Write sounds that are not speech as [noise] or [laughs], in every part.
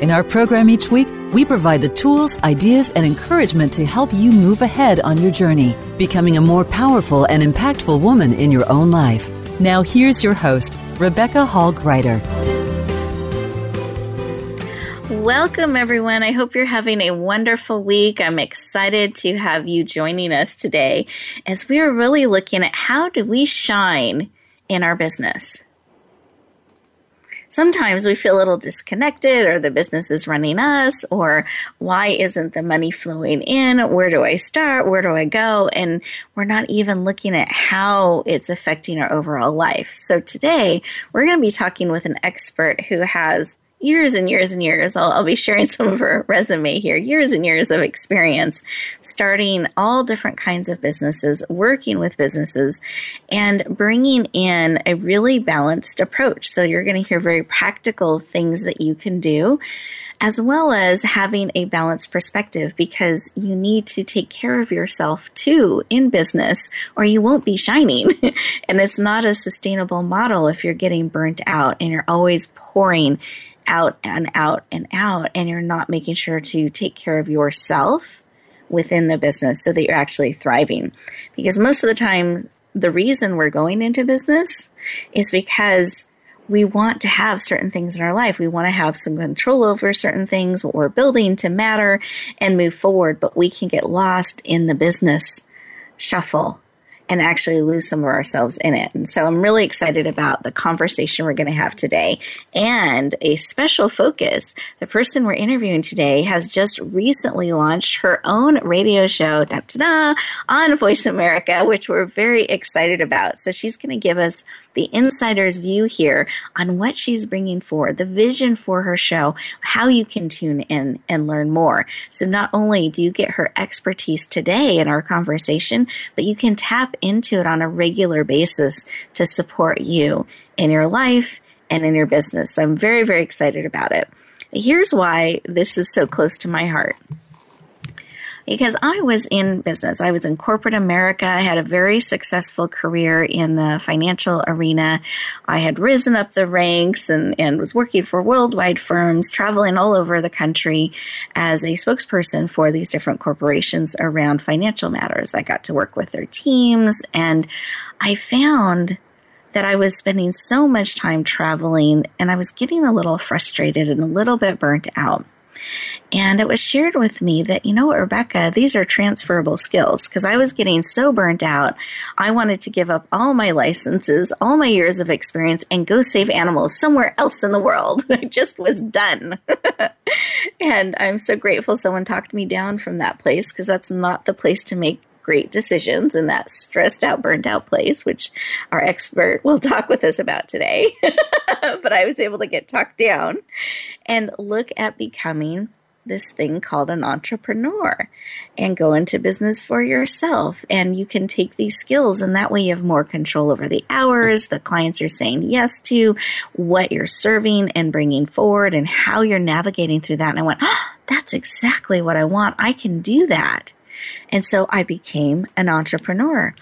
In our program each week, we provide the tools, ideas, and encouragement to help you move ahead on your journey, becoming a more powerful and impactful woman in your own life. Now, here's your host, Rebecca Hall Gruyter. Welcome, everyone. I hope you're having a wonderful week. I'm excited to have you joining us today as we are really looking at how do we shine in our business sometimes we feel a little disconnected or the business is running us or why isn't the money flowing in? Where do i start? Where do i go? And we're not even looking at how it's affecting our overall life. So today we're going to be talking with an expert who has years and years and years. I'll, I'll, be sharing some of her resume here. Years and years of experience starting all different kinds of businesses, working with businesses, and bringing in a really balanced approach. So you're going to hear very practical things that you can do. As well as having a balanced perspective because you need to take care of yourself too in business or you won't be shining. [laughs] and it's not a sustainable model if you're getting burnt out and you're always pouring out and out and out, and you're not making sure to take care of yourself within the business so that you're actually thriving. Because most of the time, the reason we're going into business is because we want to have certain things in our life. We want to have some control over certain things, what we're building to matter and move forward, but we can get lost in the business shuffle and actually lose some of ourselves in it. And so I'm really excited about the conversation we're going to have today and a special focus. The person we're interviewing today has just recently launched her own radio show da, da, da, on Voice America, which we're very excited about. So she's going to give us the insider's view here on what she's bringing forward, the vision for her show, how you can tune in and learn more. So not only do you get her expertise today in our conversation, but you can tap into it on a regular basis to support you in your life and in your business. So I'm very, very excited about it. Here's why this is so close to my heart because I was in business. I was in corporate America. I had a very successful career in the financial arena. I had risen up the ranks and, and was working for worldwide firms, traveling all over the country as a spokesperson for these different corporations around financial matters. I got to work with their teams, and I found that I was spending so much time traveling and I was getting a little frustrated and a little bit burnt out. And it was shared with me that, you know what, Rebecca, these are transferable skills because I was getting so burnt out. I wanted to give up all my licenses, all my years of experience, and go save animals somewhere else in the world. [laughs] I just was done. [laughs] and I'm so grateful someone talked me down from that place because that's not the place to make great decisions in that stressed out, burnt out place, which our expert will [laughs] talk with us about today. [laughs] but I was able to get talked down and look at becoming this thing called an entrepreneur and go into business for yourself. And you can take these skills, and that way you have more control over the hours, the clients you're saying yes to, what you're serving and bringing forward, and how you're navigating through that. And I went, oh, that's exactly what I want. I can do that. And so I became an entrepreneur.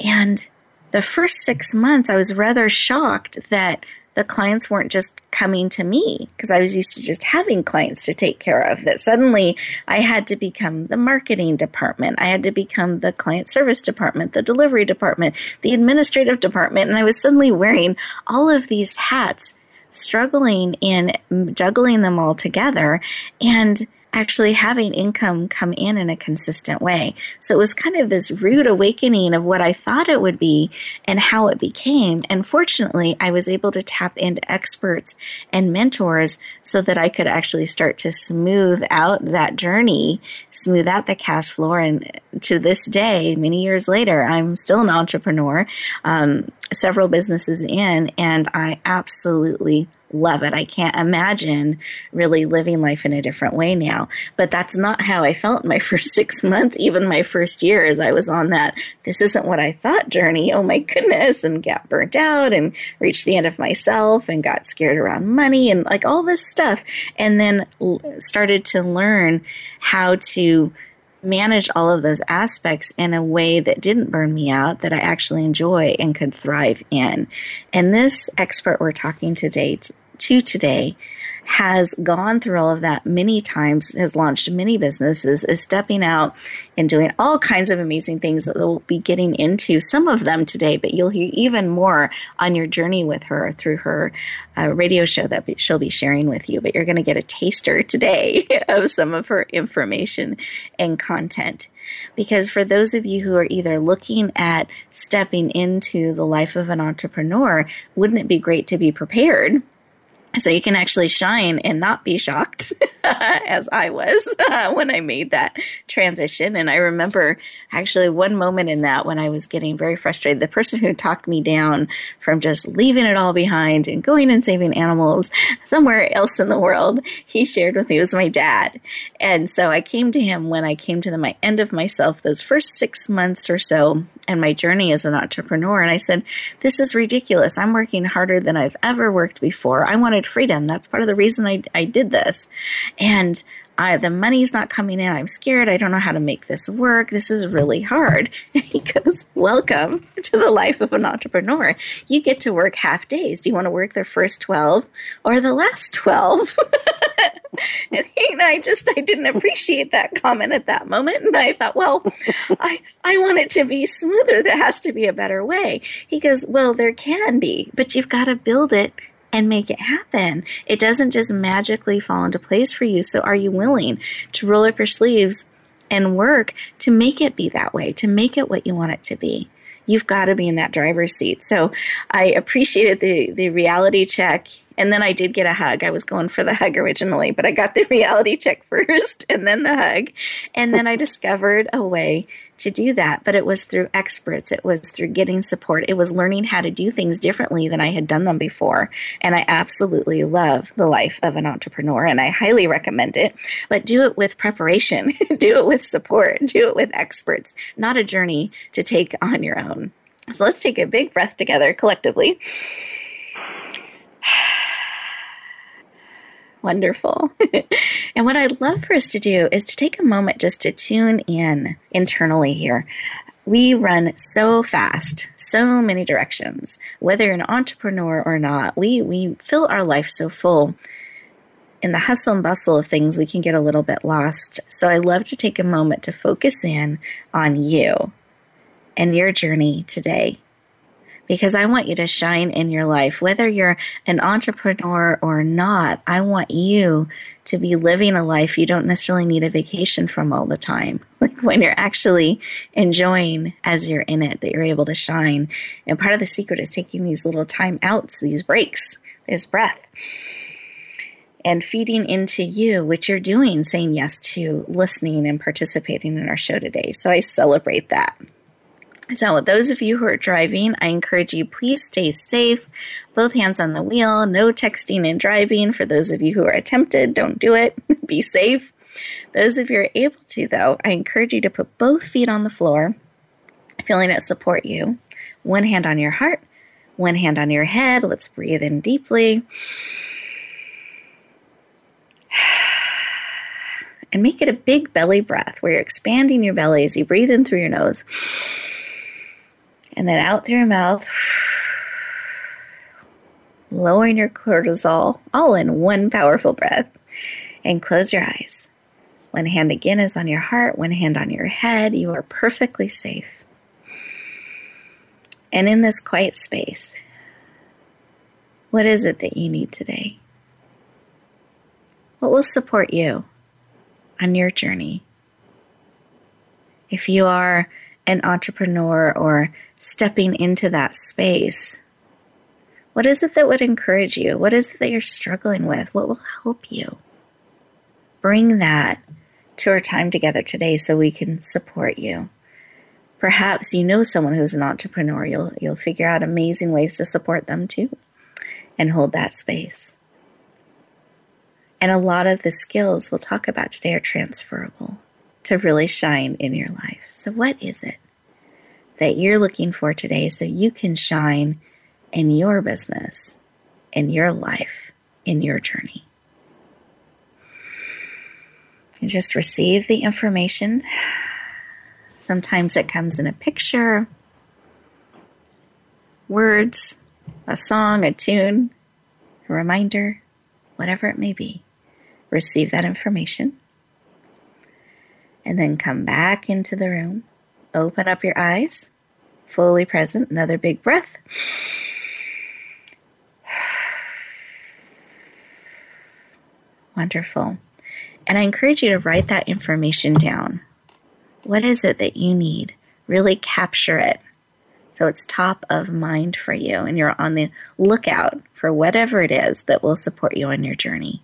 And the first six months, I was rather shocked that the clients weren't just coming to me because I was used to just having clients to take care of. That suddenly I had to become the marketing department, I had to become the client service department, the delivery department, the administrative department, and I was suddenly wearing all of these hats, struggling in juggling them all together. And actually having income come in in a consistent way. So it was kind of this rude awakening of what I thought it would be and how it became. And fortunately, I was able to tap into experts and mentors so that I could actually start to smooth out that journey, smooth out the cash flow. And to this day, many years later, I'm still an entrepreneur, um, several businesses in, and I absolutely love it. I can't imagine really living life in a different way now. But that's not how I felt my [laughs] first six months, even my first year, as I was on that this isn't what I thought journey. Oh my goodness, and got burnt out and reached the end of myself and got scared around money and like all this stuff. And then started to learn how to manage all of those aspects in a way that didn't burn me out, that I actually enjoy and could thrive in. And this expert we're talking today to today has gone through all of that many times, has launched many businesses, is stepping out and doing all kinds of amazing things that we'll be getting into some of them today, but you'll hear even more on your journey with her through her uh, radio show that she'll be sharing with you. But you're going to get a taster today [laughs] of some of her information and content. Because for those of you who are either looking at stepping into the life of an entrepreneur, wouldn't it be great to be prepared? So you can actually shine and not be shocked [laughs] as i was [laughs] uh, when i made that transition. And i remember actually one moment in that when i was getting very frustrated. The person who talked me down from just leaving it all behind and going and saving animals somewhere else in the world he shared with me. Was my dad. And so i came to him when i came to the my end of myself those first six months or so and my journey as an entrepreneur. And I said, This is ridiculous. I'm working harder than I've ever worked before. I wanted freedom. That's part of the reason I, I did this. And I, the money's not coming in. I'm scared. I don't know how to make this work. This is really hard. [laughs] And he goes, Welcome to the life of an entrepreneur. You get to work half days. Do you want to work the first 12 or the last 12? [laughs] and, he, and I just, I didn't appreciate that comment at that moment. And I thought, well, I, I want it to be smoother. There has to be a better way. He goes, Well, there can be, but you've got to build it and make it happen. It doesn't just magically fall into place for you. So, are you willing to roll up your sleeves and work to make it be that way, to make it what you want it to be? You've got to be in that driver's seat. So, I appreciated the, the reality check. And then I did get a hug. I was going for the hug originally, but I got the [laughs] reality check first and then the hug. And then I discovered a way to do that, but it was through experts. It was through getting support. It was learning how to do things differently than I had done them before. And I absolutely love the life of an entrepreneur and I highly recommend it. But do it with preparation, [laughs] do it with support, do it with experts, not a journey to take on your own. So let's take a big breath together collectively. Wonderful. [laughs] and what I'd love for us to do is to take a moment just to tune in internally here. We run so fast, so many directions. Whether you're an entrepreneur or not, we, we fill our life so full. In the hustle and bustle of things, we can get a little bit lost. So I love to take a moment to focus in on you and your journey today because I want you to shine in your life. Whether you're an entrepreneur or not, I want you to be living a life you don't necessarily need a vacation from all the time. [laughs] Like when you're actually enjoying as you're in it, that you're able to shine. And part of the secret is taking these little time outs, these breaks, this breath. And feeding into you, which you're doing, saying yes to listening and participating in our show today. So I celebrate that. So, those of you who are driving, I encourage you please stay safe, both hands on the wheel, no texting and driving. For those of you who are tempted, don't do it. [laughs] Be safe. Those of you who are able to, though, I encourage you to put both feet on the floor, feeling it support you. One hand on your heart, one hand on your head. Let's breathe in deeply. [sighs] And make it a big belly breath where you're expanding your belly as you breathe in through your nose and then out through your mouth, lowering your cortisol all in one powerful breath. And close your eyes. One hand again is on your heart, one hand on your head. You are perfectly safe. And in this quiet space, what is it that you need today? What will support you? on your journey? If you are an entrepreneur or stepping into that space, what is it that would encourage you? What is it that you're struggling with? What will help you? Bring that to our time together today so we can support you. Perhaps you know someone who's an entrepreneur. You'll, you'll figure out amazing ways to support them too and hold that space. And a lot of the skills we'll talk about today are transferable to really shine in your life. So, what is it that you're looking for today so you can shine in your business, in your life, in your journey? And just receive the information. Sometimes it comes in a picture, words, a song, a tune, a reminder, whatever it may be. Receive that information. And then come back into the room. Open up your eyes, fully present. Another big breath. [sighs] Wonderful. And I encourage you to write that information down. What is it that you need? Really capture it. So it's top of mind for you, and you're on the lookout for whatever it is that will support you on your journey.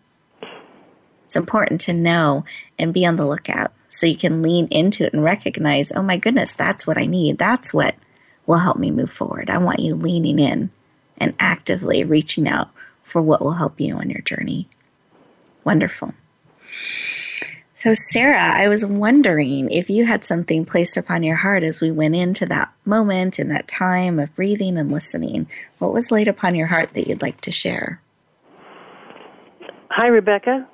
It's important to know and be on the lookout so you can lean into it and recognize, oh my goodness, that's what I need. That's what will help me move forward. I want you leaning in and actively reaching out for what will help you on your journey. Wonderful. So, Sarah, I was wondering if you had something placed upon your heart as we went into that moment and that time of breathing and listening. What was laid upon your heart that you'd like to share? Hi, Rebecca.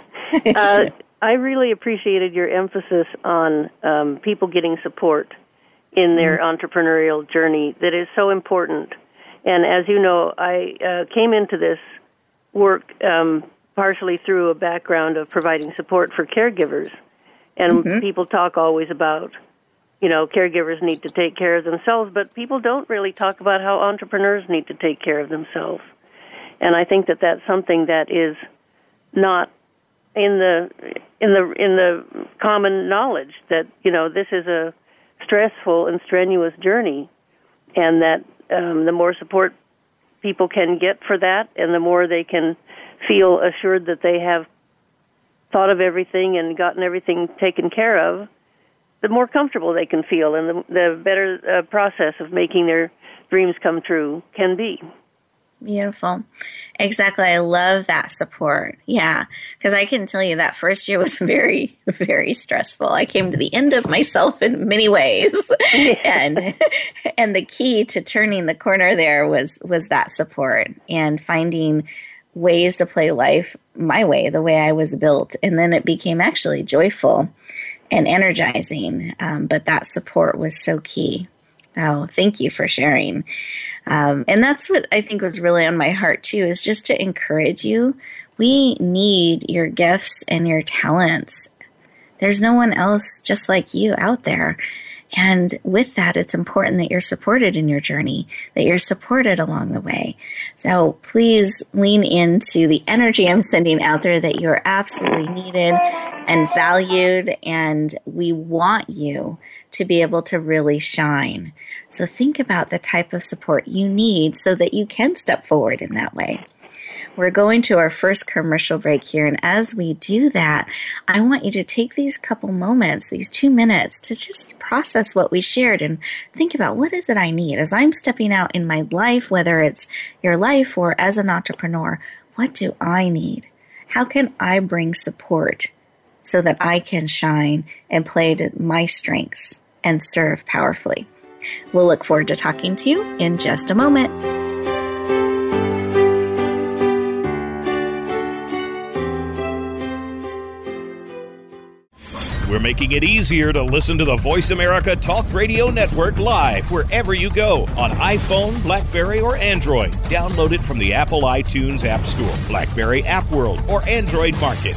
[laughs] uh, I really appreciated your emphasis on um, people getting support in their mm-hmm. entrepreneurial journey that is so important. And as you know, I uh, came into this work um, partially through a background of providing support for caregivers. And mm-hmm. people talk always about, you know, caregivers need to take care of themselves, but people don't really talk about how entrepreneurs need to take care of themselves. And I think that that's something that is not in the in the in the common knowledge that you know this is a stressful and strenuous journey, and that um, the more support people can get for that, and the more they can feel assured that they have thought of everything and gotten everything taken care of, the more comfortable they can feel, and the, the better uh, process of making their dreams come true can be. Beautiful. Exactly. I love that support. Yeah. Because I can tell you that first year was [laughs] very, very stressful. I came to the end of myself in many ways. [laughs] and and the key to turning the corner there was was that support and finding ways to play life my way, the way I was built. And then it became actually joyful and energizing. Um, but that support was so key. Oh, thank you for sharing. Um, and that's what I think was really on my heart too, is just to encourage you. We need your gifts and your talents. There's no one else just like you out there. And with that, it's important that you're supported in your journey, that you're supported along the way. So please lean into the energy I'm sending out there that you're absolutely needed and valued, and we want you to be able to really shine. So think about the type of support you need so that you can step forward in that way. We're going to our first commercial break here. And as we do that, I want you to take these couple moments, these two minutes, to just process what we shared and think about what is it I need as I'm stepping out in my life, whether it's your life or as an entrepreneur. What do I need? How can I bring support so that I can shine and play to my strengths and serve powerfully? We'll look forward to talking to you in just a moment. We're making it easier to listen to the Voice America Talk Radio Network live wherever you go on iPhone, Blackberry, or Android. Download it from the Apple iTunes App Store, Blackberry App World, or Android Market.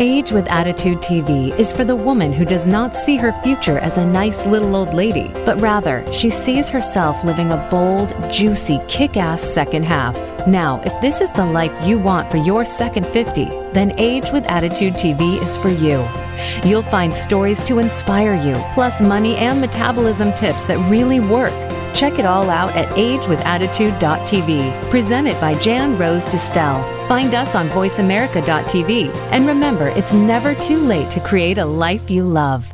Age with Attitude TV is for the woman who does not see her future as a nice little old lady, but rather she sees herself living a bold, juicy, kick ass second half. Now, if this is the life you want for your second 50, then Age with Attitude TV is for you. You'll find stories to inspire you, plus money and metabolism tips that really work. Check it all out at agewithattitude.tv, presented by Jan Rose Distel. Find us on voiceamerica.tv. And remember, it's never too late to create a life you love.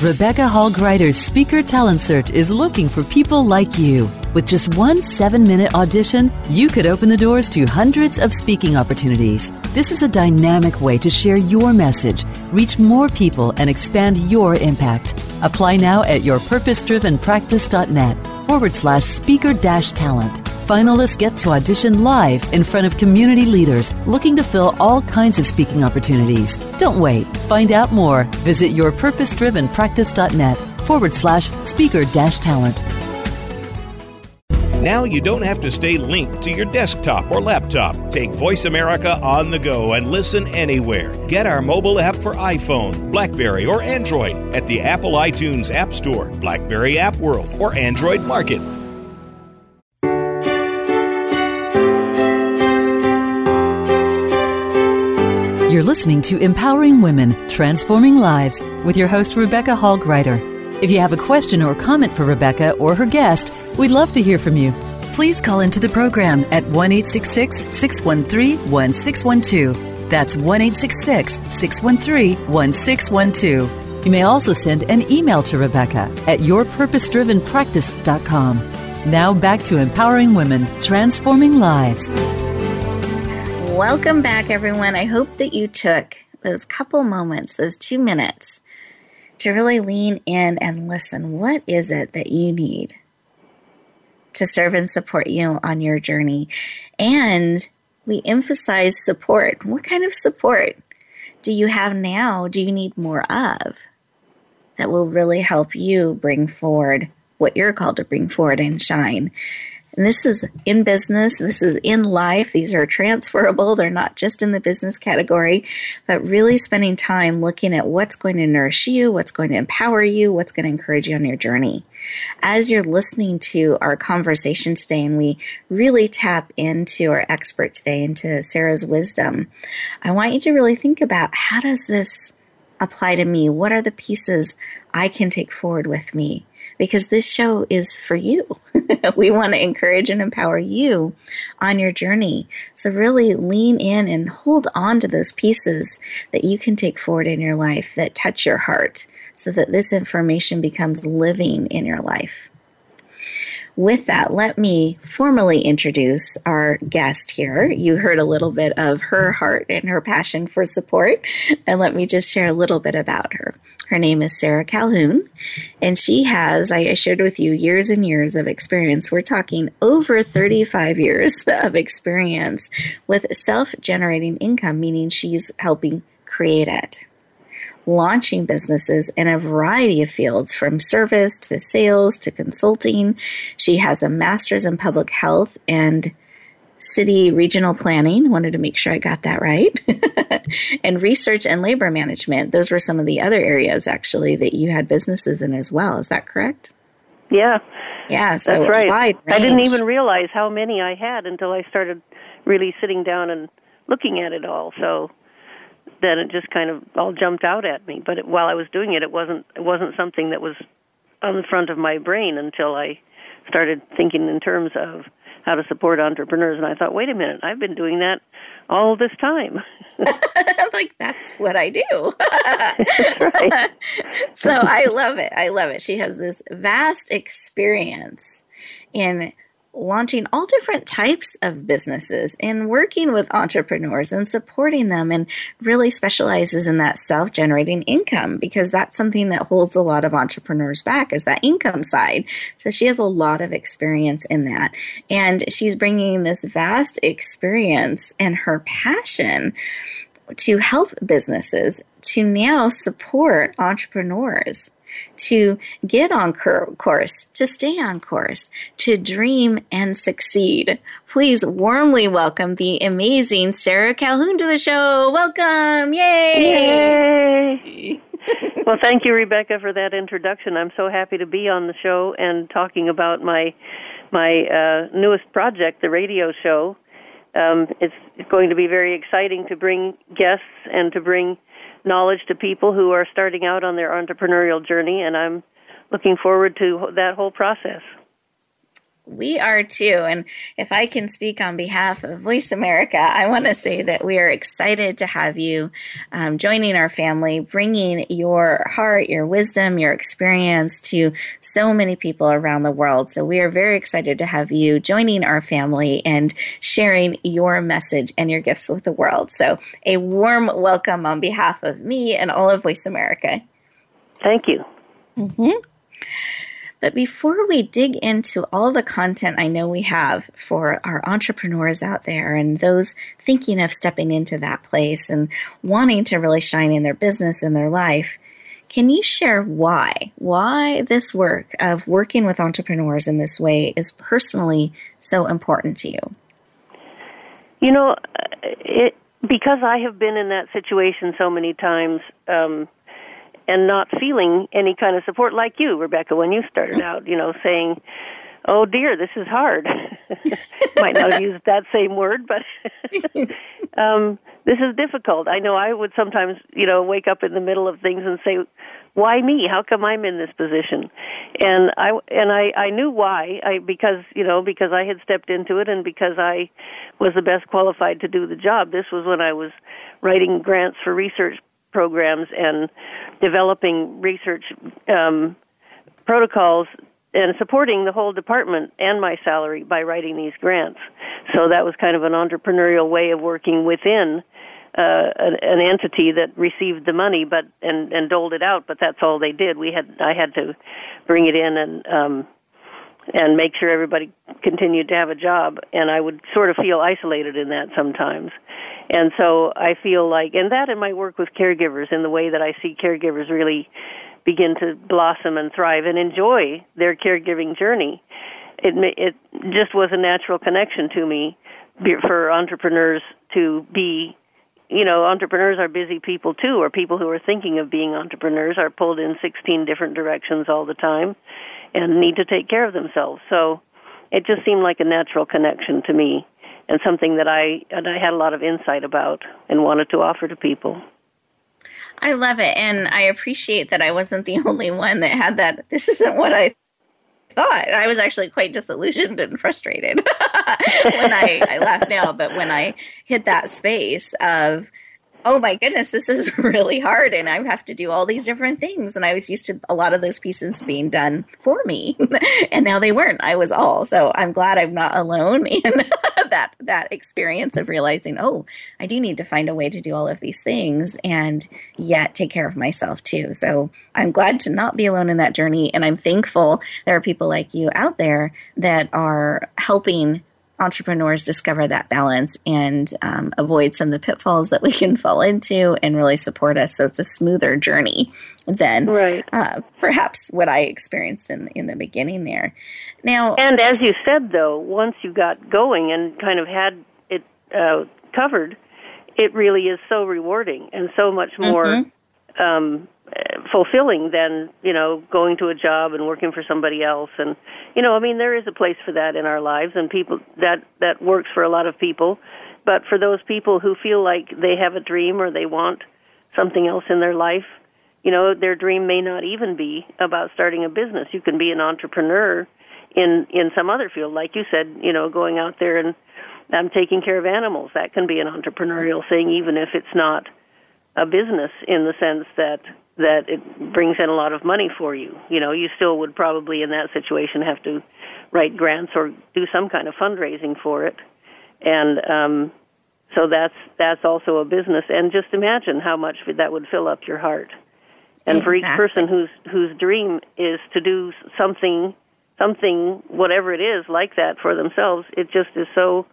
Rebecca Hall Gruyter's Speaker Talent Search is looking for people like you. With just one seven minute audition, you could open the doors to hundreds of speaking opportunities. This is a dynamic way to share your message, reach more people, and expand your impact. Apply now at yourpurposedrivenpractice.net forward slash speaker dash talent. Finalists get to audition live in front of community leaders looking to fill all kinds of speaking opportunities. Don't wait. Find out more. Visit yourpurposedrivenpractice.net forward slash speaker dash talent. Now you don't have to stay linked to your desktop or laptop. Take Voice America on the go and listen anywhere. Get our mobile app for iPhone, Blackberry, or Android at the Apple iTunes App Store, Blackberry App World, or Android Market. You're listening to Empowering Women, Transforming Lives with your host, Rebecca Hall Gruyter. If you have a question or comment for Rebecca or her guest, we'd love to hear from you. Please call into the program at 1 613 1612. That's 1 613 1612. You may also send an email to Rebecca at yourpurposedrivenpractice.com. Now back to empowering women, transforming lives. Welcome back, everyone. I hope that you took those couple moments, those two minutes, to really lean in and listen. What is it that you need to serve and support you on your journey? And we emphasize support. What kind of support do you have now? Do you need more of that will really help you bring forward what you're called to bring forward and shine? And this is in business, this is in life. These are transferable. They're not just in the business category, but really spending time looking at what's going to nourish you, what's going to empower you, what's going to encourage you on your journey. As you're listening to our conversation today, and we really tap into our expert today, into Sarah's wisdom, I want you to really think about how does this apply to me? What are the pieces I can take forward with me? because this show is for you. [laughs] we want to encourage and empower you on your journey. So, really lean in and hold on to those pieces that you can take forward in your life that touch your heart so that this information becomes living in your life. With that, let me formally introduce our guest here. You heard a little bit of her heart and her passion for support, and let me just share a little bit about her. Her name is Sarah Calhoun, and she has, I shared with you, years and years of experience. We're talking over 35 years [laughs] of experience with self generating income, meaning she's helping create it launching businesses in a variety of fields from service to sales to consulting. She has a master's in public health and city regional planning. Wanted to make sure I got that right. [laughs] and research and labor management. Those were some of the other areas actually that you had businesses in as well. Is that correct? Yeah. Yeah, so that's right. I didn't even realize how many I had until I started really sitting down and looking at it all. So then it just kind of all jumped out at me. But it, while I was doing it, it wasn't it wasn't something that was on the front of my brain until I started thinking in terms of how to support entrepreneurs. And I thought, wait a minute, I've been doing that all this time. [laughs] [laughs] like that's what I do. [laughs] so I love it. I love it. She has this vast experience in launching all different types of businesses and working with entrepreneurs and supporting them and really specializes in that self-generating income because that's something that holds a lot of entrepreneurs back is that income side. So she has a lot of experience in that and she's bringing this vast experience and her passion to help businesses to now support entrepreneurs to get on course, to stay on course, to dream and succeed. Please warmly welcome the amazing Sarah Calhoun to the show. Welcome. Yay! Yay! [laughs] well, thank you, Rebecca, for that introduction. I'm so happy to be on the show and talking about my my uh, newest project, the radio show. Um, it's going to be very exciting to bring guests and to bring knowledge to people who are starting out on their entrepreneurial journey, and I'm looking forward to that whole process. We are too. And if I can speak on behalf of Voice America, I want to say that we are excited to have you um, joining our family, bringing your heart, your wisdom, your experience to so many people around the world. So we are very excited to have you joining our family and sharing your message and your gifts with the world. So a warm welcome on behalf of me and all of Voice America. Thank you. Mm-hmm. But before we dig into all the content I know we have for our entrepreneurs out there and those thinking of stepping into that place and wanting to really shine in their business and their life, can you share why? Why this work of working with entrepreneurs in this way is personally so important to you? You know, it, because I have been in that situation so many times, um, and not feeling any kind of support like you, Rebecca, when you started out, you know, saying, Oh dear, this is hard. [laughs] Might not have used that same word, but [laughs] um, this is difficult. I know I would sometimes, you know, wake up in the middle of things and say, "Why me? How come I'm in this position?" And I and I I knew why. I because you know because I had stepped into it and because I was the best qualified to do the job. This was when I was writing grants for research programs and developing research um, protocols and supporting the whole department and my salary by writing these grants. So that was kind of an entrepreneurial way of working within uh, an, an entity that received the money, but and and doled it out. But that's all they did. We had I had to bring it in and um, and make sure everybody continued to have a job. And I would sort of feel isolated in that sometimes. And so I feel like, and that in my work with caregivers, in the way that I see caregivers really begin to blossom and thrive and enjoy their caregiving journey, it it just was a natural connection to me for entrepreneurs to be you know, entrepreneurs are busy people too, or people who are thinking of being entrepreneurs are pulled in 16 different directions all the time and need to take care of themselves. So it just seemed like a natural connection to me and something that I and I had a lot of insight about and wanted to offer to people. I love it and I appreciate that I wasn't the [laughs] only one that had that this isn't what I thought. I was actually quite disillusioned and frustrated [laughs] when I, I laugh now, but when I hit that space of oh my goodness, this is [laughs] really hard and I have to do all these different things. And I was used to a lot of those pieces being done for me. [laughs] and now they weren't. I was all. So I'm glad I'm not alone [laughs] in that that experience of realizing, oh, I do need to find a way to do all of these things and yet take care of myself too. So I'm glad to not be alone in that journey. And I'm thankful there are people like you out there that are helping entrepreneurs discover that balance and um, avoid some of the pitfalls that we can fall into and really support us so it's a smoother journey than right. uh, perhaps what I experienced in in the beginning there. Now, and as you said, though, once you got going and kind of had it uh, covered, it really is so rewarding and so much more mm-hmm. um, fulfilling than you know going to a job and working for somebody else. And you know i mean there is a place for that in our lives and people that that works for a lot of people. But for those people who feel like they have a dream or they want something else in their life you know their dream may not even be about starting a business. You can be an entrepreneur in in some other field. Like you said you know going out there and I'm taking care of animals. That can be an entrepreneurial thing even if it's not a business in the sense that that it brings in a lot of money for you. You know, you still would probably in that situation have to write grants or do some kind of fundraising for it. And um, so that's that's also a business. And just imagine how much that would fill up your heart. And exactly. for each person whose whose dream is to do something something whatever it is like that for themselves, it just is so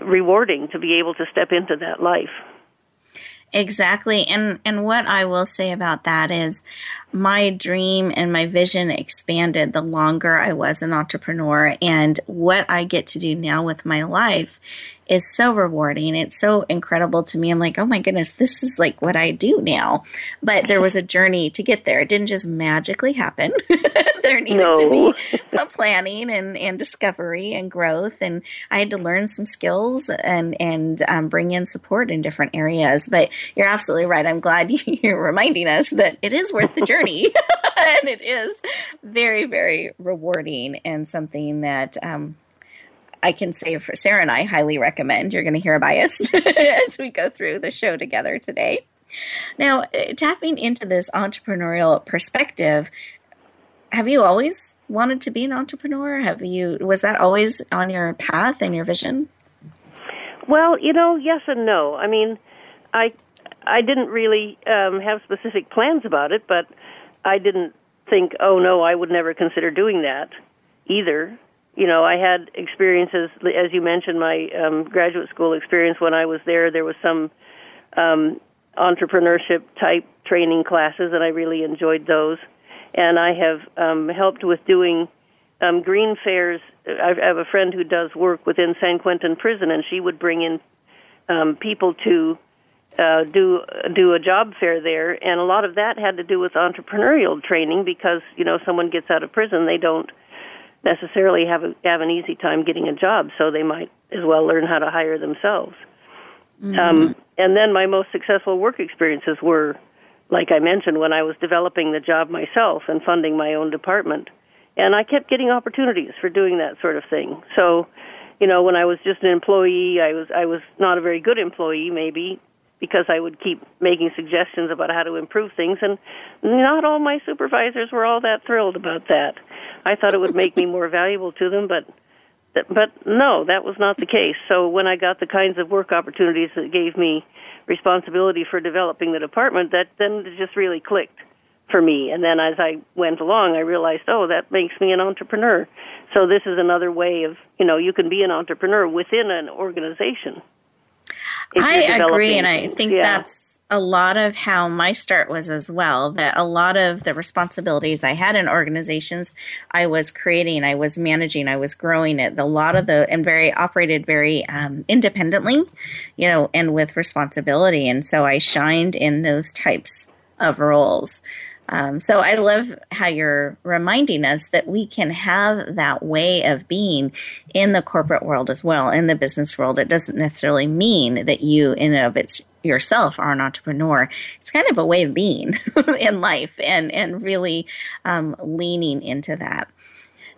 rewarding to be able to step into that life. Exactly. And and what I will say about that is my dream and my vision expanded the longer I was an entrepreneur and what I get to do now with my life is so rewarding. It's so incredible to me. I'm like, oh my goodness, this is like what I do now. But there was a journey to get there. It didn't just magically happen. [laughs] there needed no. to be a planning and, and discovery and growth. And I had to learn some skills and, and um, bring in support in different areas. But you're absolutely right. I'm glad [laughs] you're reminding us that it is worth the journey. [laughs] and it is very, very rewarding and something that um, I can say for Sarah and I highly recommend. You're going to hear a bias [laughs] as we go through the show together today. Now, uh, tapping into this entrepreneurial perspective, have you always wanted to be an entrepreneur? Have you was that always on your path and your vision? Well, you know, yes and no. I mean, I I didn't really um, have specific plans about it, but I didn't think, oh no, I would never consider doing that either you know, I had experiences, as you mentioned, my um, graduate school experience when I was there. There was some um, entrepreneurship type training classes, and I really enjoyed those. And I have um, helped with doing um, green fairs. I have a friend who does work within San Quentin Prison, and she would bring in um, people to uh, do do a job fair there, and a lot of that had to do with entrepreneurial training because you know someone gets out of prison, they don't necessarily have a, have an easy time getting a job, so they might as well learn how to hire themselves. Mm-hmm. Um, and then my most successful work experiences were, like I mentioned, when I was developing the job myself and funding my own department. And I kept getting opportunities for doing that sort of thing. So, you know, when I was just an employee, I was I was not a very good employee, maybe because I would keep making suggestions about how to improve things, and not all my supervisors were all that thrilled about that. I thought it would make me more valuable to them, but but no, that was not the case. So when I got the kinds of work opportunities that gave me responsibility for developing the department, that then it just really clicked for me. And then as I went along, I realized, oh, that makes me an entrepreneur. So this is another way of, you know, you can be an entrepreneur within an organization. I agree, and I think yeah. that's a lot of how my start was as well that a lot of the responsibilities I had in organizations I was creating, I was managing, I was growing it. A lot of the and very operated very um, independently, you know, and with responsibility. And so I shined in those types of roles. Um, so I love how you're reminding us that we can have that way of being in the corporate world as well, in the business world. It doesn't necessarily mean that you, in and of its yourself, are an entrepreneur. It's kind of a way of being [laughs] in life, and and really um, leaning into that.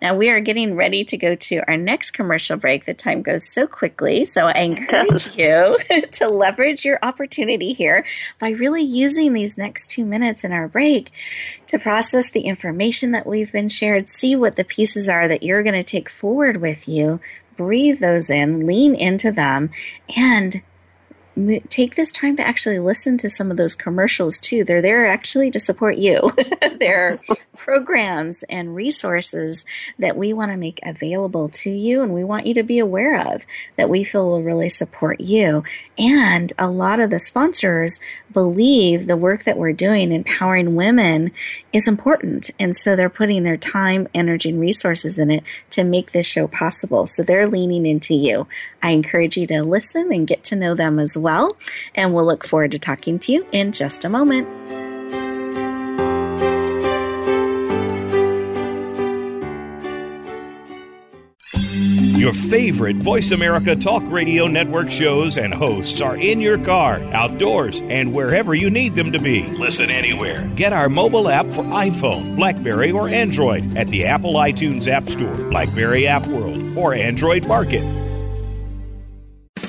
Now we are getting ready to go to our next commercial break. The time goes so quickly. So I encourage [laughs] you [laughs] to leverage your opportunity here by really using these next two minutes in our break to process the information that we've been shared, see what the pieces are that you're going to take forward with you, breathe those in, lean into them, and take this time to actually listen to some of those commercials too. They're there actually to support you. [laughs] They're [laughs] programs and resources that we want to make available to you and we want you to be aware of that we feel will really support you. And a lot of the sponsors believe the work that we're doing, empowering women, is important. And so they're putting their time, energy, and resources in it to make this show possible. So they're leaning into you. I encourage you to listen and get to know them as well. And we'll look forward to talking to you in just a moment. Your favorite Voice America Talk Radio Network shows and hosts are in your car, outdoors, and wherever you need them to be. Listen anywhere. Get our mobile app for iPhone, Blackberry, or Android at the Apple iTunes App Store, Blackberry App World, or Android Market.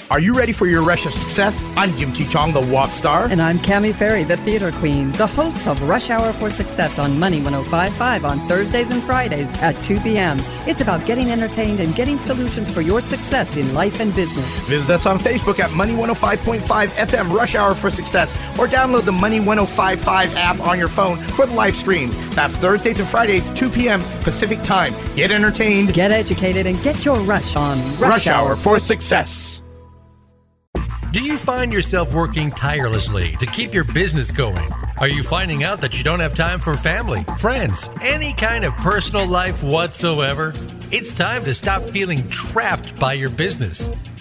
Are you ready for your rush of success? I'm Jim T. Chong, the walk star. And I'm Cami Ferry, the theater queen, the host of Rush Hour for Success on Money 1055 on Thursdays and Fridays at 2 p.m. It's about getting entertained and getting solutions for your success in life and business. Visit us on Facebook at Money 105.5 FM Rush Hour for Success or download the Money 1055 app on your phone for the live stream. That's Thursdays and Fridays, 2 p.m. Pacific Time. Get entertained, get educated, and get your rush on Rush, rush Hour for Success. Do you find yourself working tirelessly to keep your business going? Are you finding out that you don't have time for family, friends, any kind of personal life whatsoever? It's time to stop feeling trapped by your business.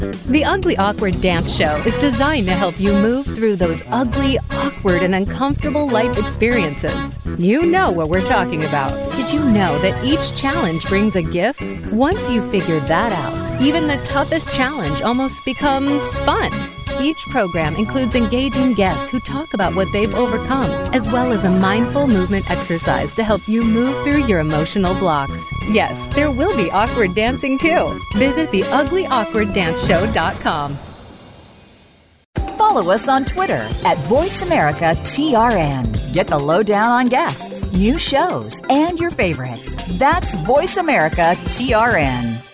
The Ugly Awkward Dance Show is designed to help you move through those ugly, awkward, and uncomfortable life experiences. You know what we're talking about. Did you know that each challenge brings a gift? Once you figured that out, even the toughest challenge almost becomes fun. Each program includes engaging guests who talk about what they've overcome, as well as a mindful movement exercise to help you move through your emotional blocks. Yes, there will be awkward dancing too. Visit the theuglyawkwarddanceshow.com. Follow us on Twitter at VoiceAmericaTRN. Get the lowdown on guests, new shows, and your favorites. That's VoiceAmericaTRN.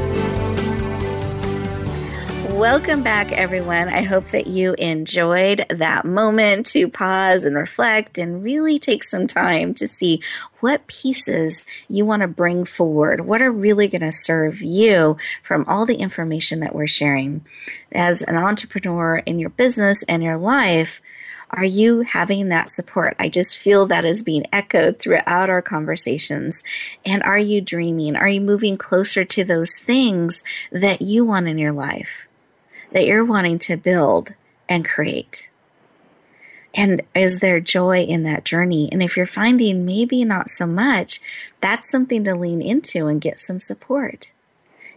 Welcome back, everyone. I hope that you enjoyed that moment to pause and reflect and really take some time to see what pieces you want to bring forward, what are really going to serve you from all the information that we're sharing. As an entrepreneur in your business and your life, are you having that support? I just feel that is being echoed throughout our conversations. And are you dreaming? Are you moving closer to those things that you want in your life? That you're wanting to build and create? And is there joy in that journey? And if you're finding maybe not so much, that's something to lean into and get some support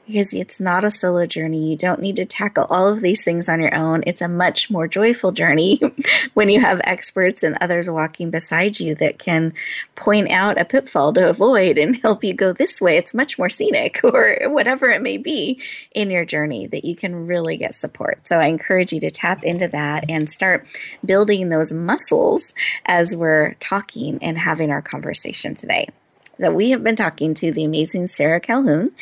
because it's not a solo journey. You don't need to tackle all of these things on your own. It's a much more joyful journey [laughs] when you have experts and others walking beside you that can point out a pitfall to avoid and help you go this way. It's much more scenic [laughs] or whatever it may be in your journey that you can really get support. So I encourage you to tap into that and start building those muscles as we're talking and having our conversation today. So we have been talking to the amazing Sarah Calhoun,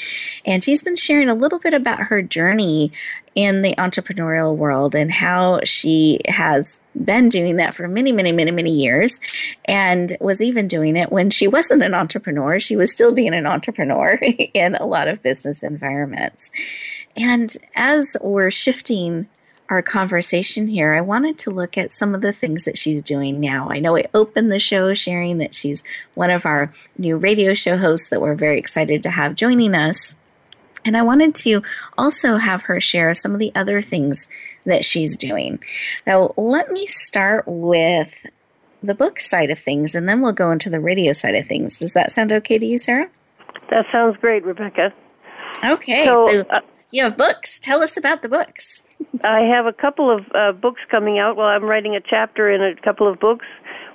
and she's been sharing a little bit about her journey in the entrepreneurial world and how she has been doing that for many, many, many, many years and was even doing it when she wasn't an entrepreneur. She was still being an entrepreneur [laughs] in a lot of business environments. And as we're shifting our conversation here, I wanted to look at some of the things that she's doing now. I know we opened the show sharing that she's one of our new radio show hosts that we're very excited to have joining us. And I wanted to also have her share some of the other things that she's doing. Now, let me start with the book side of things, and then we'll go into the radio side of things. Does that sound okay to you, Sarah? That sounds great, Rebecca. Okay, so, so uh, you have books. Tell us about the books. I have a couple of uh, books coming out. Well, I'm writing a chapter in a couple of books.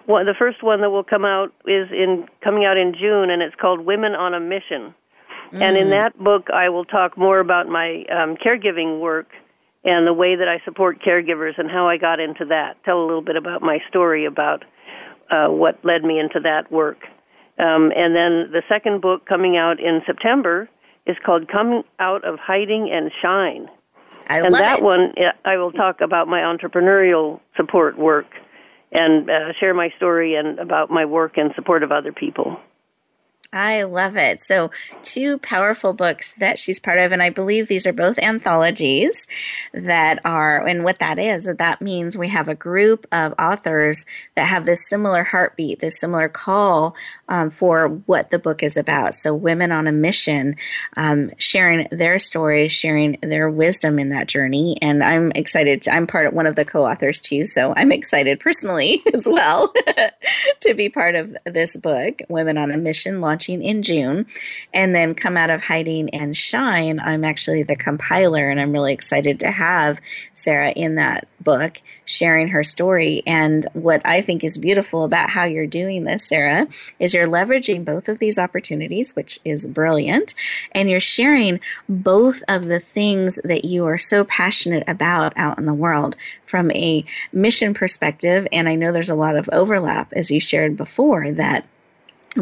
One, the first one that will come out is in coming out in June, and it's called Women on a Mission. Mm. And in mm. that book, I will talk more about my um, caregiving work and the way that I support caregivers and how I got into that. Tell a little bit about my story about uh, what led me into that work. Um, and then the second book coming out in September is called Come Out of Hiding and Shine. I and love that it. one, I will talk about my entrepreneurial support work and uh, share my story and about my work and support of other people. I love it. So, two powerful books that she's part of, and I believe these are both anthologies that are, and what that is, that means we have a group of authors that have this similar heartbeat, this similar call um, for what the book is about. So, women on a mission, um, sharing their stories, sharing their wisdom in that journey. And I'm excited. To, I'm part of one of the co authors too. So, I'm excited personally [laughs] as well [laughs] to be part of this book, Women on a Mission, in June. And then Come Out of Hiding and Shine. I'm actually the compiler, and I'm really excited to have Sarah in that book sharing her story. And what I think is beautiful about how you're doing this, Sarah, is you're leveraging both of these opportunities, which is brilliant, and you're sharing both of the things that you are so passionate about out in the world from a mission perspective. And I know there's a lot of overlap, as you shared before, that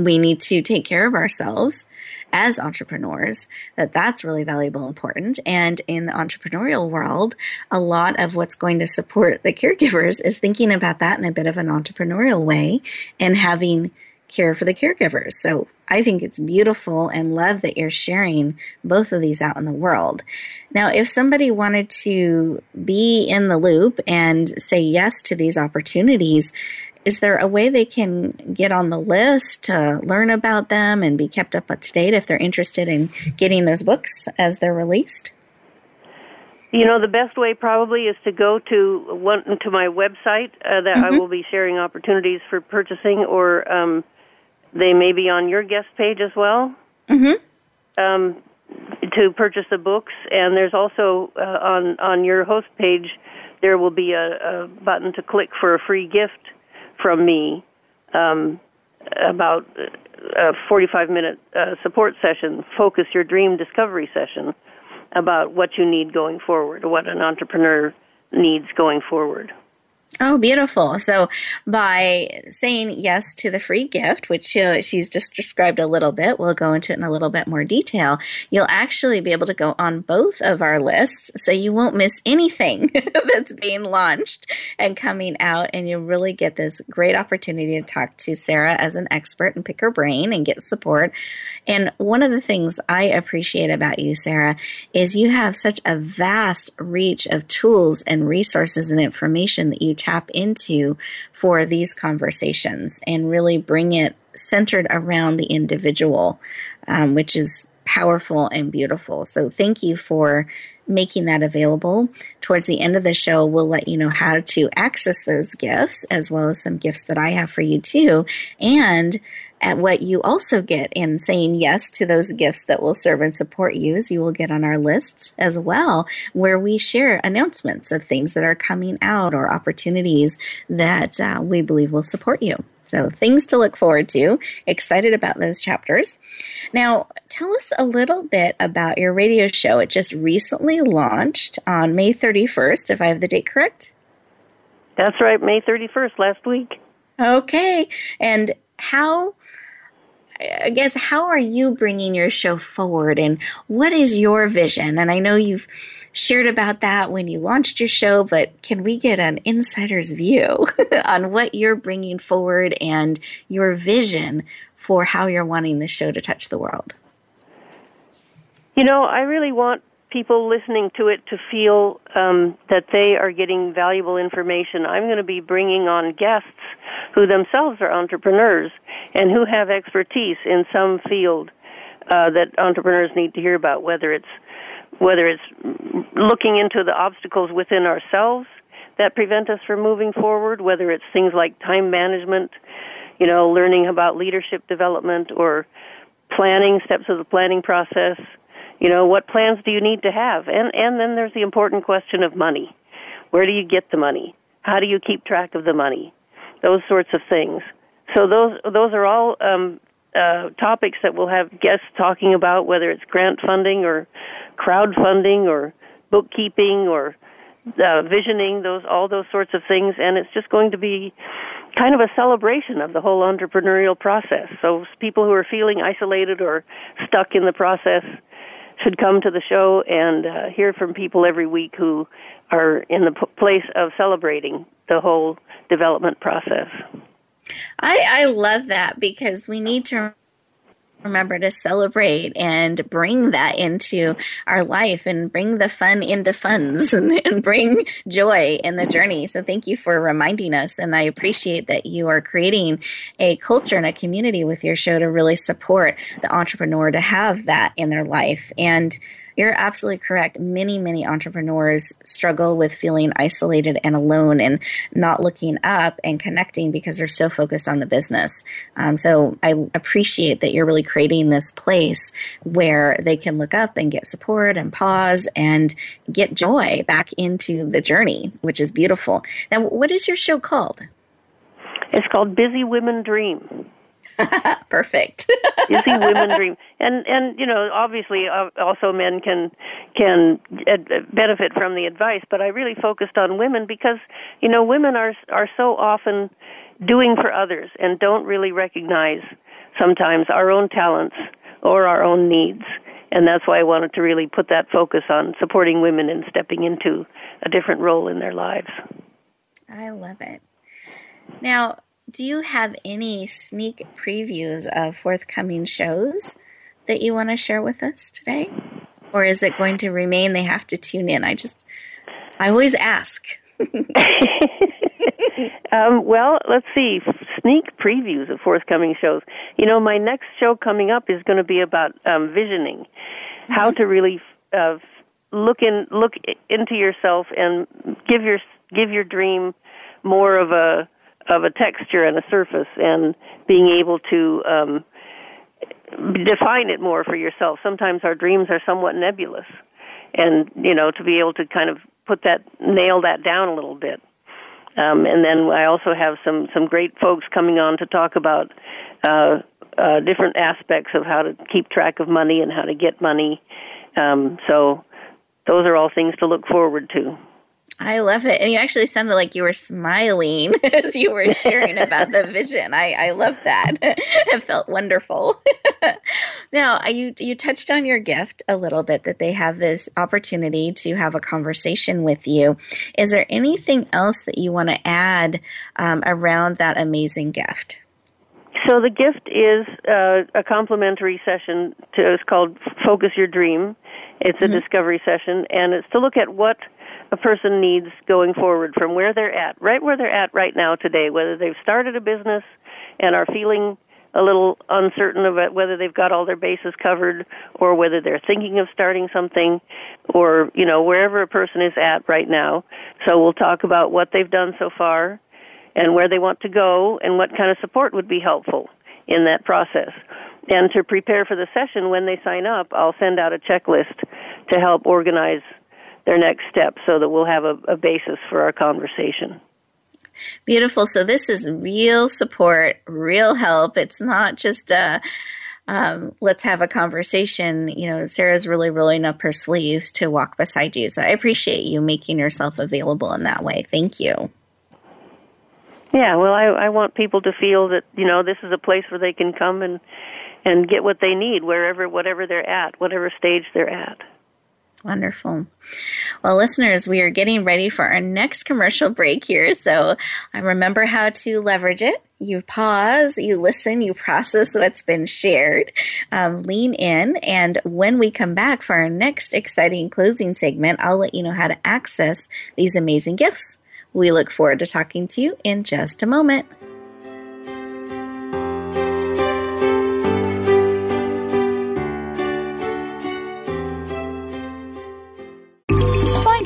we need to take care of ourselves as entrepreneurs that that's really valuable and important. And in the entrepreneurial world a lot of what's going to support the caregivers is thinking about that in a bit of an entrepreneurial way and having care for the caregivers. So i think it's beautiful and love that you're sharing both of these out in the world. Now if somebody wanted to be in the loop and say yes to these opportunities is there a way they can get on the list to learn about them and be kept up to date if they're interested in getting those books as they're released? You know, the best way probably is to go to one to my website uh, that mm-hmm. I will be sharing opportunities for purchasing, or um, they may be on your guest page as well. Mm-hmm. Um, to purchase the books, and there's also uh, on on your host page there will be a, a button to click for a free gift from me um, about a 45 minute uh, support session, focus your dream discovery session about what you need going forward, what an entrepreneur needs going forward. Oh, beautiful. So, by saying yes to the free gift, which uh, she's just described a little bit, we'll go into it in a little bit more detail. You'll actually be able to go on both of our lists, so you won't miss anything [laughs] that's being launched and coming out. And you'll really get this great opportunity to talk to Sarah as an expert and pick her brain and get support. And one of the things I appreciate about you, Sarah, is you have such a vast reach of tools and resources and information that you tap into for these conversations and really bring it centered around the individual, um, which is powerful and beautiful. So thank you for making that available. Towards the end of the show, we'll let you know how to access those gifts, as well as some gifts that I have for you too. And at what you also get in saying yes to those gifts that will serve and support you is you will get on our lists as well where we share announcements of things that are coming out or opportunities that uh, we believe will support you. So things to look forward to. Excited about those chapters. Now tell us a little bit about your radio show. It just recently launched on may 31st if i have the date correct. That's right may 31st last week. Okay. And how I guess how are you bringing your show forward and what is your vision? And I know you've shared about that when you launched your show, but can we get an insider's view [laughs] on what you're bringing forward and your vision for how you're wanting the show to touch the world? You know, I really want people listening to it to feel um, that they are getting valuable information. I'm going to be bringing on guests who themselves are entrepreneurs and who have expertise in some field uh, that entrepreneurs need to hear about, whether it's whether it's looking into the obstacles within ourselves that prevent us from moving forward, whether it's things like time management, you know, learning about leadership development or planning steps of the planning process. You know, what plans do you need to have? And and then there's the important question of money. Where do you get the money? How do you keep track of the money? those sorts of things. So those those are all um, uh, topics that we'll have guests talking about, whether it's grant funding or crowdfunding or bookkeeping or uh, visioning, those all those sorts of things, and it's just going to be kind of a celebration of the whole entrepreneurial process. So people who are feeling isolated or stuck in the process should come to the show and uh, hear from people every week who are in the p- place of celebrating the whole development process. I, I love that because we need to remember to celebrate and bring that into our life and bring the fun into funds [laughs] and, and, bring joy in the journey. So thank you for reminding us. And I appreciate that you are creating a culture and a community with your show to really support the entrepreneur to have that in their life. And you're absolutely correct. Many, many entrepreneurs struggle with feeling isolated and alone and not looking up and connecting because they're so focused on the business. Um, so I appreciate that you're really creating this place where they can look up and get support and pause and get joy back into the journey, which is beautiful. Now, what is your show called? It's called Busy Women Dream. [laughs] Perfect. you see women [laughs] dream, and and you know obviously uh, also men can can benefit from the advice, but I really focused on women because you know women are are so often doing for others and don't really recognize sometimes our own talents or our own needs. And that's why I wanted to really put that focus on supporting women and stepping into a different role in their lives. I love it. Now, do you have any sneak previews of forthcoming shows that you want to share with us today? Or is it going to remain they have to tune in? I just, I always ask. [laughs] um, well, let's see. Sneak previews of forthcoming shows. You know, my next show coming up is going to be about um, visioning, mm-hmm. how to really uh, look in, look into yourself and give your give your dream more of a of a texture and a surface and being able to um, define it more for yourself. Sometimes our dreams are somewhat nebulous, and you know to be able to kind of put that nail that down a little bit. Um, and then I also have some some great folks coming on to talk about uh, uh, different aspects of how to keep track of money and how to get money. Um, so those are all things to look forward to. I love it. And you actually sounded like you were smiling [laughs] as you were sharing about the vision. I, I love that. [laughs] it felt wonderful. [laughs] now, you, you touched on your gift a little bit that they have this opportunity to have a conversation with you. Is there anything else that you want to add um, around that amazing gift? So the gift is uh, a complimentary session. To, it's called Focus Your Dream. It's a mm-hmm. discovery session, and it's to look at what – a person needs going forward from where they're at, right where they're at right now today, whether they've started a business and are feeling a little uncertain about whether they've got all their bases covered or whether they're thinking of starting something or, you know, wherever a person is at right now. So we'll talk about what they've done so far and where they want to go and what kind of support would be helpful in that process. And to prepare for the session when they sign up, I'll send out a checklist to help organize their next step so that we'll have a, a basis for our conversation. Beautiful. So this is real support, real help. It's not just a um, let's have a conversation. You know, Sarah's really rolling up her sleeves to walk beside you. So I appreciate you making yourself available in that way. Thank you. Yeah, well, I, I want people to feel that you know this is a place where they can come and and get what they need wherever, whatever they're at, whatever stage they're at. Wonderful. Well, listeners, we are getting ready for our next commercial break here. So I remember how to leverage it. You pause, you listen, you process what's been shared, um, lean in. And when we come back for our next exciting closing segment, I'll let you know how to access these amazing gifts. We look forward to talking to you in just a moment.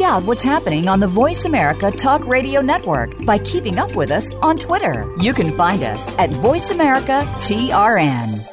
Out what's happening on the Voice America Talk Radio Network by keeping up with us on Twitter. You can find us at Voice America TRN.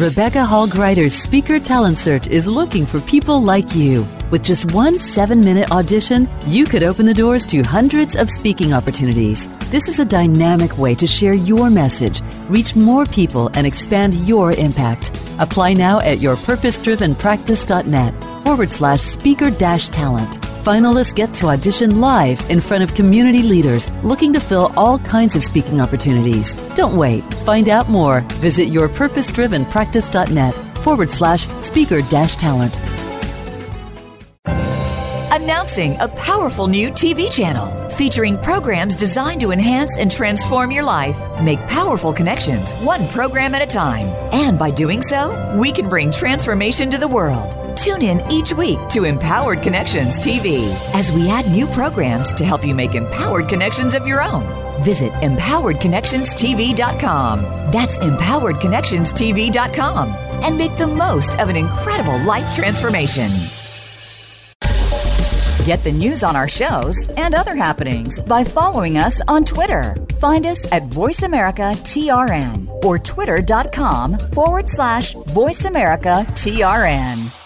Rebecca Hall Gruyter's Speaker Talent Search is looking for people like you. With just one seven minute audition, you could open the doors to hundreds of speaking opportunities. This is a dynamic way to share your message, reach more people, and expand your impact. Apply now at yourpurposedrivenpractice.net forward slash speaker dash talent. Finalists get to audition live in front of community leaders looking to fill all kinds of speaking opportunities. Don't wait. Find out more. Visit yourpurposedrivenpractice.net forward slash speaker dash talent. Announcing a powerful new TV channel featuring programs designed to enhance and transform your life. Make powerful connections, one program at a time. And by doing so, we can bring transformation to the world. Tune in each week to Empowered Connections TV as we add new programs to help you make empowered connections of your own. Visit empoweredconnectionstv.com. That's empoweredconnectionstv.com and make the most of an incredible life transformation. Get the news on our shows and other happenings by following us on Twitter. Find us at VoiceAmericaTRN or twitter.com forward slash VoiceAmericaTRN.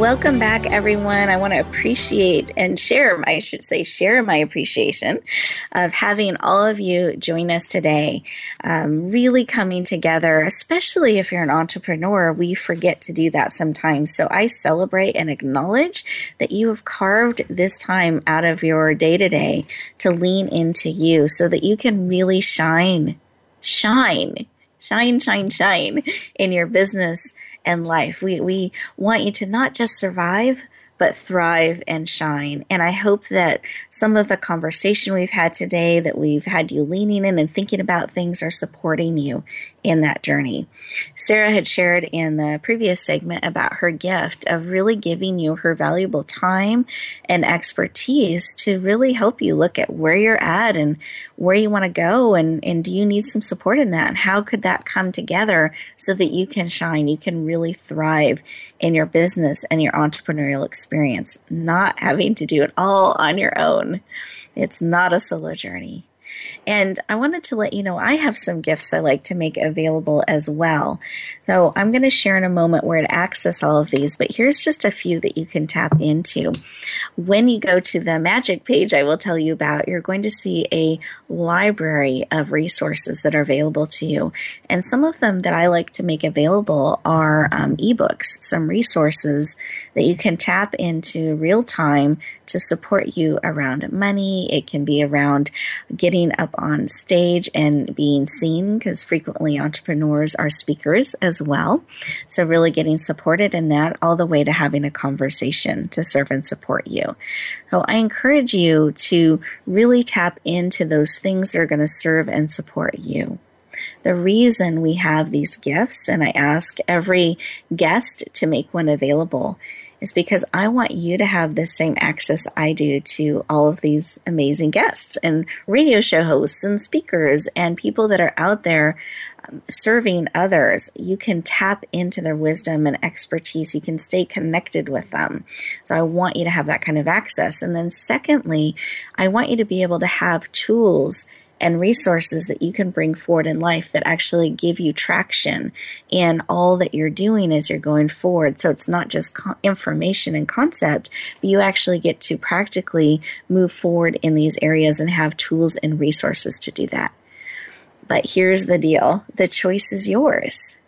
Welcome back, everyone. I want to appreciate and share, I should say, share my appreciation of having all of you join us today. Um, really coming together, especially if you're an entrepreneur, we forget to do that sometimes. So I celebrate and acknowledge that you have carved this time out of your day to day to lean into you so that you can really shine, shine, shine, shine, shine in your business and life. We, we want you to not just survive, but thrive and shine. And I hope that some of the conversation we've had today, that we've had you leaning in and thinking about things, are supporting you in that journey. Sarah had shared in the previous segment about her gift of really giving you her valuable time and expertise to really help you look at where you're at and where you want to go and, and do you need some support in that? And how could that come together so that you can shine you can really thrive in your business and your entrepreneurial experience not having to do it all on your own? It's not a solo journey and I wanted to let you know I have some gifts I like to make available as well. So I'm going to share in a moment where to access all of these, but here's just a few that you can tap into. When you go to the magic page I will tell you about, you're going to see a library of resources that are available to you. And some of them that I like to make available are um, ebooks, some resources that you can tap into real time to support you around money. It can be around getting up on stage and being seen, because frequently entrepreneurs are speakers as well. So, really getting supported in that, all the way to having a conversation to serve and support you. So, I encourage you to really tap into those things that are going to serve and support you. The reason we have these gifts, and I ask every guest to make one available, is because I want you to have the same access I do to all of these amazing guests and radio show hosts and speakers and people that are out there Um, serving others. You can tap into their wisdom and expertise. You can stay connected with them. So I want you to have that kind of access. And then, secondly, I want you to be able to have tools and resources that you can bring forward in life that actually give you traction in all that you're doing as you're going forward. So it's not just information and concept, but you actually get to practically move forward in these areas and have tools and resources to do that. But here's the deal the choice is yours.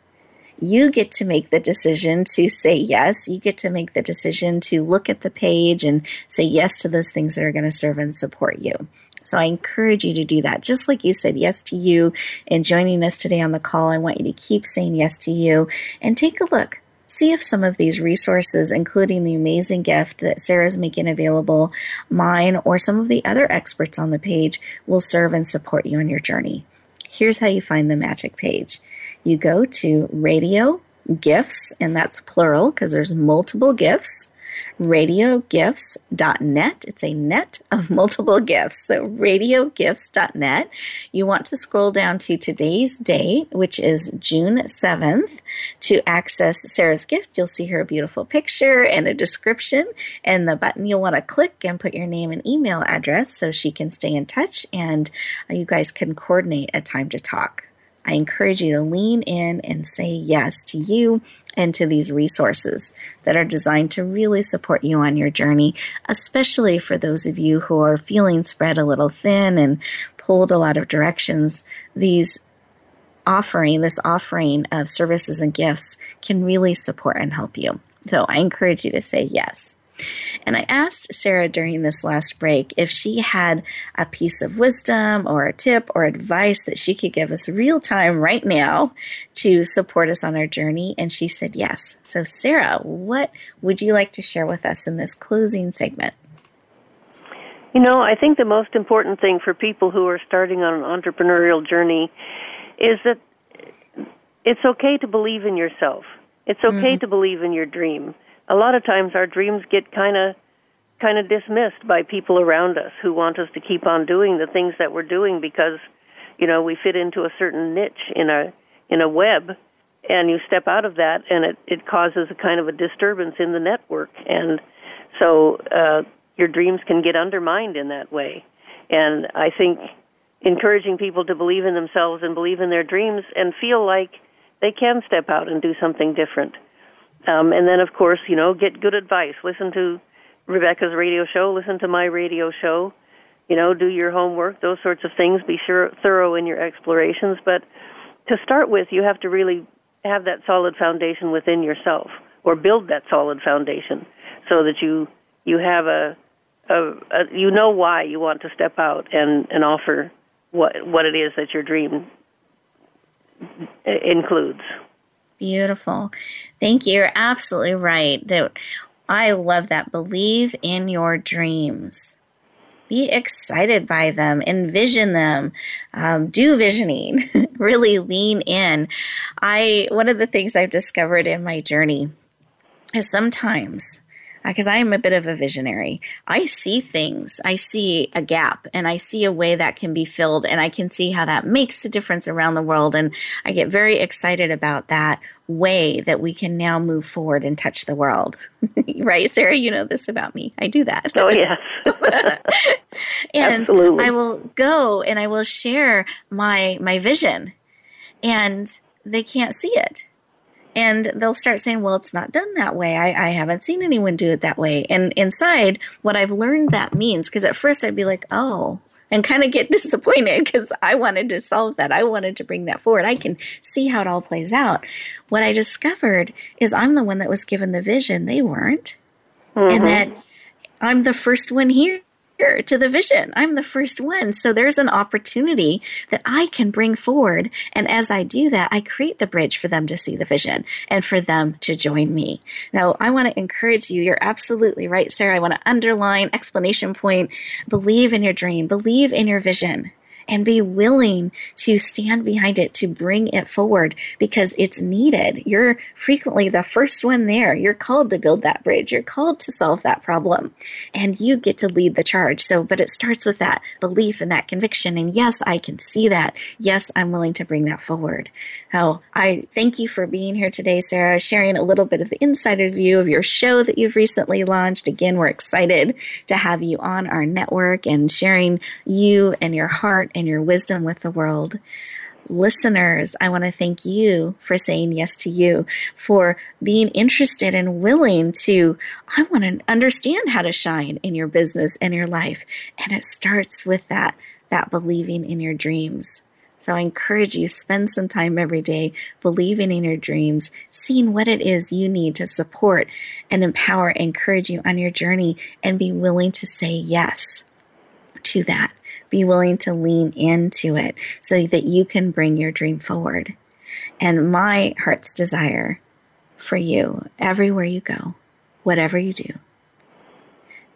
You get to make the decision to say yes. You get to make the decision to look at the page and say yes to those things that are going to serve and support you. So I encourage you to do that. Just like you said yes to you and joining us today on the call, I want you to keep saying yes to you and take a look. See if some of these resources, including the amazing gift that Sarah's making available, mine, or some of the other experts on the page, will serve and support you on your journey. Here's how you find the magic page. You go to radio gifts, and that's plural because there's multiple gifts radiogifts.net. It's a net of [laughs] multiple gifts. So, radiogifts.net. You want to scroll down to today's date, which is June 7th, to access Sarah's gift. You'll see her beautiful picture and a description, and the button you'll want to click and put your name and email address so she can stay in touch and uh, you guys can coordinate a time to talk. I encourage you to lean in and say yes to you and to these resources that are designed to really support you on your journey, especially for those of you who are feeling spread a little thin and pulled a lot of directions. These offering, this offering of services and gifts can really support and help you. So I encourage you to say yes. And I asked Sarah during this last break if she had a piece of wisdom or a tip or advice that she could give us real time right now to support us on our journey. And she said yes. So, Sarah, what would you like to share with us in this closing segment? You know, I think the most important thing for people who are starting on an entrepreneurial journey is that it's okay to believe in yourself. It's okay mm-hmm. to believe in your dream a lot of times our dreams get kind of kind of dismissed by people around us who want us to keep on doing the things that we're doing because you know we fit into a certain niche in a in a web and you step out of that and it it causes a kind of a disturbance in the network. And so uh your dreams can get undermined in that way. And i think encouraging people to believe in themselves and believe in their dreams and feel like they can step out and do something different um, and then, of course, you know, get good advice. Listen to Rebecca's radio show. Listen to my radio show. You know, do your homework. Those sorts of things. Be sure thorough in your explorations. But to start with, you have to really have that solid foundation within yourself, or build that solid foundation, so that you you have a, a, a you know why you want to step out and and offer what what it is that your dream includes. Beautiful. Thank you. You're absolutely right. That I love that. Believe in your dreams. Be excited by them. Envision them. Um, do visioning. [laughs] really lean in. I one of the things I've discovered in my journey is sometimes Uh, because I am a bit of a visionary. I see things, I see a gap, and I see a way that can be filled, and I can see how that makes a difference around the world. And I get very excited about that way that we can now move forward and touch the world. [laughs] right, Sarah? You know this about me. I do that. Oh, yes. [laughs] [laughs] and Absolutely. I will go and I will share my my vision, and they can't see it and they'll start saying, well, it's not done that way. I, I haven't seen anyone do it that way. And inside, what I've learned that means, because at first I'd be like, oh, and kind of get [laughs] disappointed because I wanted to solve that. I wanted to bring that forward. I can see how it all plays out. What I discovered is I'm the one that was given the vision, they weren't. Mm-hmm. And that I'm the first one here to the vision. I'm the first one. So there's an opportunity that I can bring forward. And as I do that, I create the bridge for them to see the vision and for them to join me. Now, I want to encourage you. You're absolutely right, Sarah. I want to underline explanation point. Believe in your dream, believe in your vision and be willing to stand behind it to bring it forward because it's needed. You're frequently the first one there. You're called to build that bridge. You're called to solve that problem and you get to lead the charge. So, but it starts with that belief and that conviction. And yes, I can see that. Yes, I'm willing to bring that forward. Oh, I thank you for being here today, Sarah, sharing a little bit of the insider's view of your show that you've recently launched. Again, we're excited to have you on our network and sharing you and your heart and your wisdom with the world. Listeners, I want to thank you for saying yes to you, for being interested and willing to. I want to understand how to shine in your business and your life. And it starts with that, that believing in your dreams. So I encourage you spend some time every day believing in your dreams, seeing what it is you need to support and empower, encourage you on your journey, and be willing to say yes to that be willing to lean into it so that you can bring your dream forward. And my heart's desire for you, everywhere you go, whatever you do,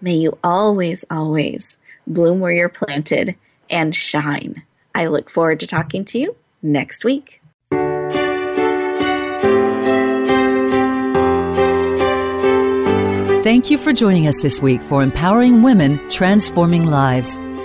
may you always, always bloom where you're planted and shine. I look forward to talking to you next week. Thank you for joining us this week for Empowering Women, Transforming Lives.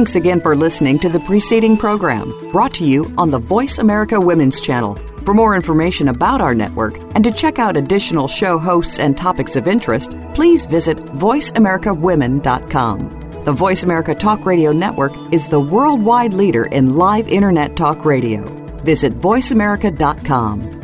Thanks again for listening to the preceding program brought to you on the Voice America Women's Channel. For more information about our network and to check out additional show hosts and topics of interest, please visit VoiceAmericaWomen.com. The Voice America Talk Radio Network is the worldwide leader in live Internet talk radio. Visit VoiceAmerica.com.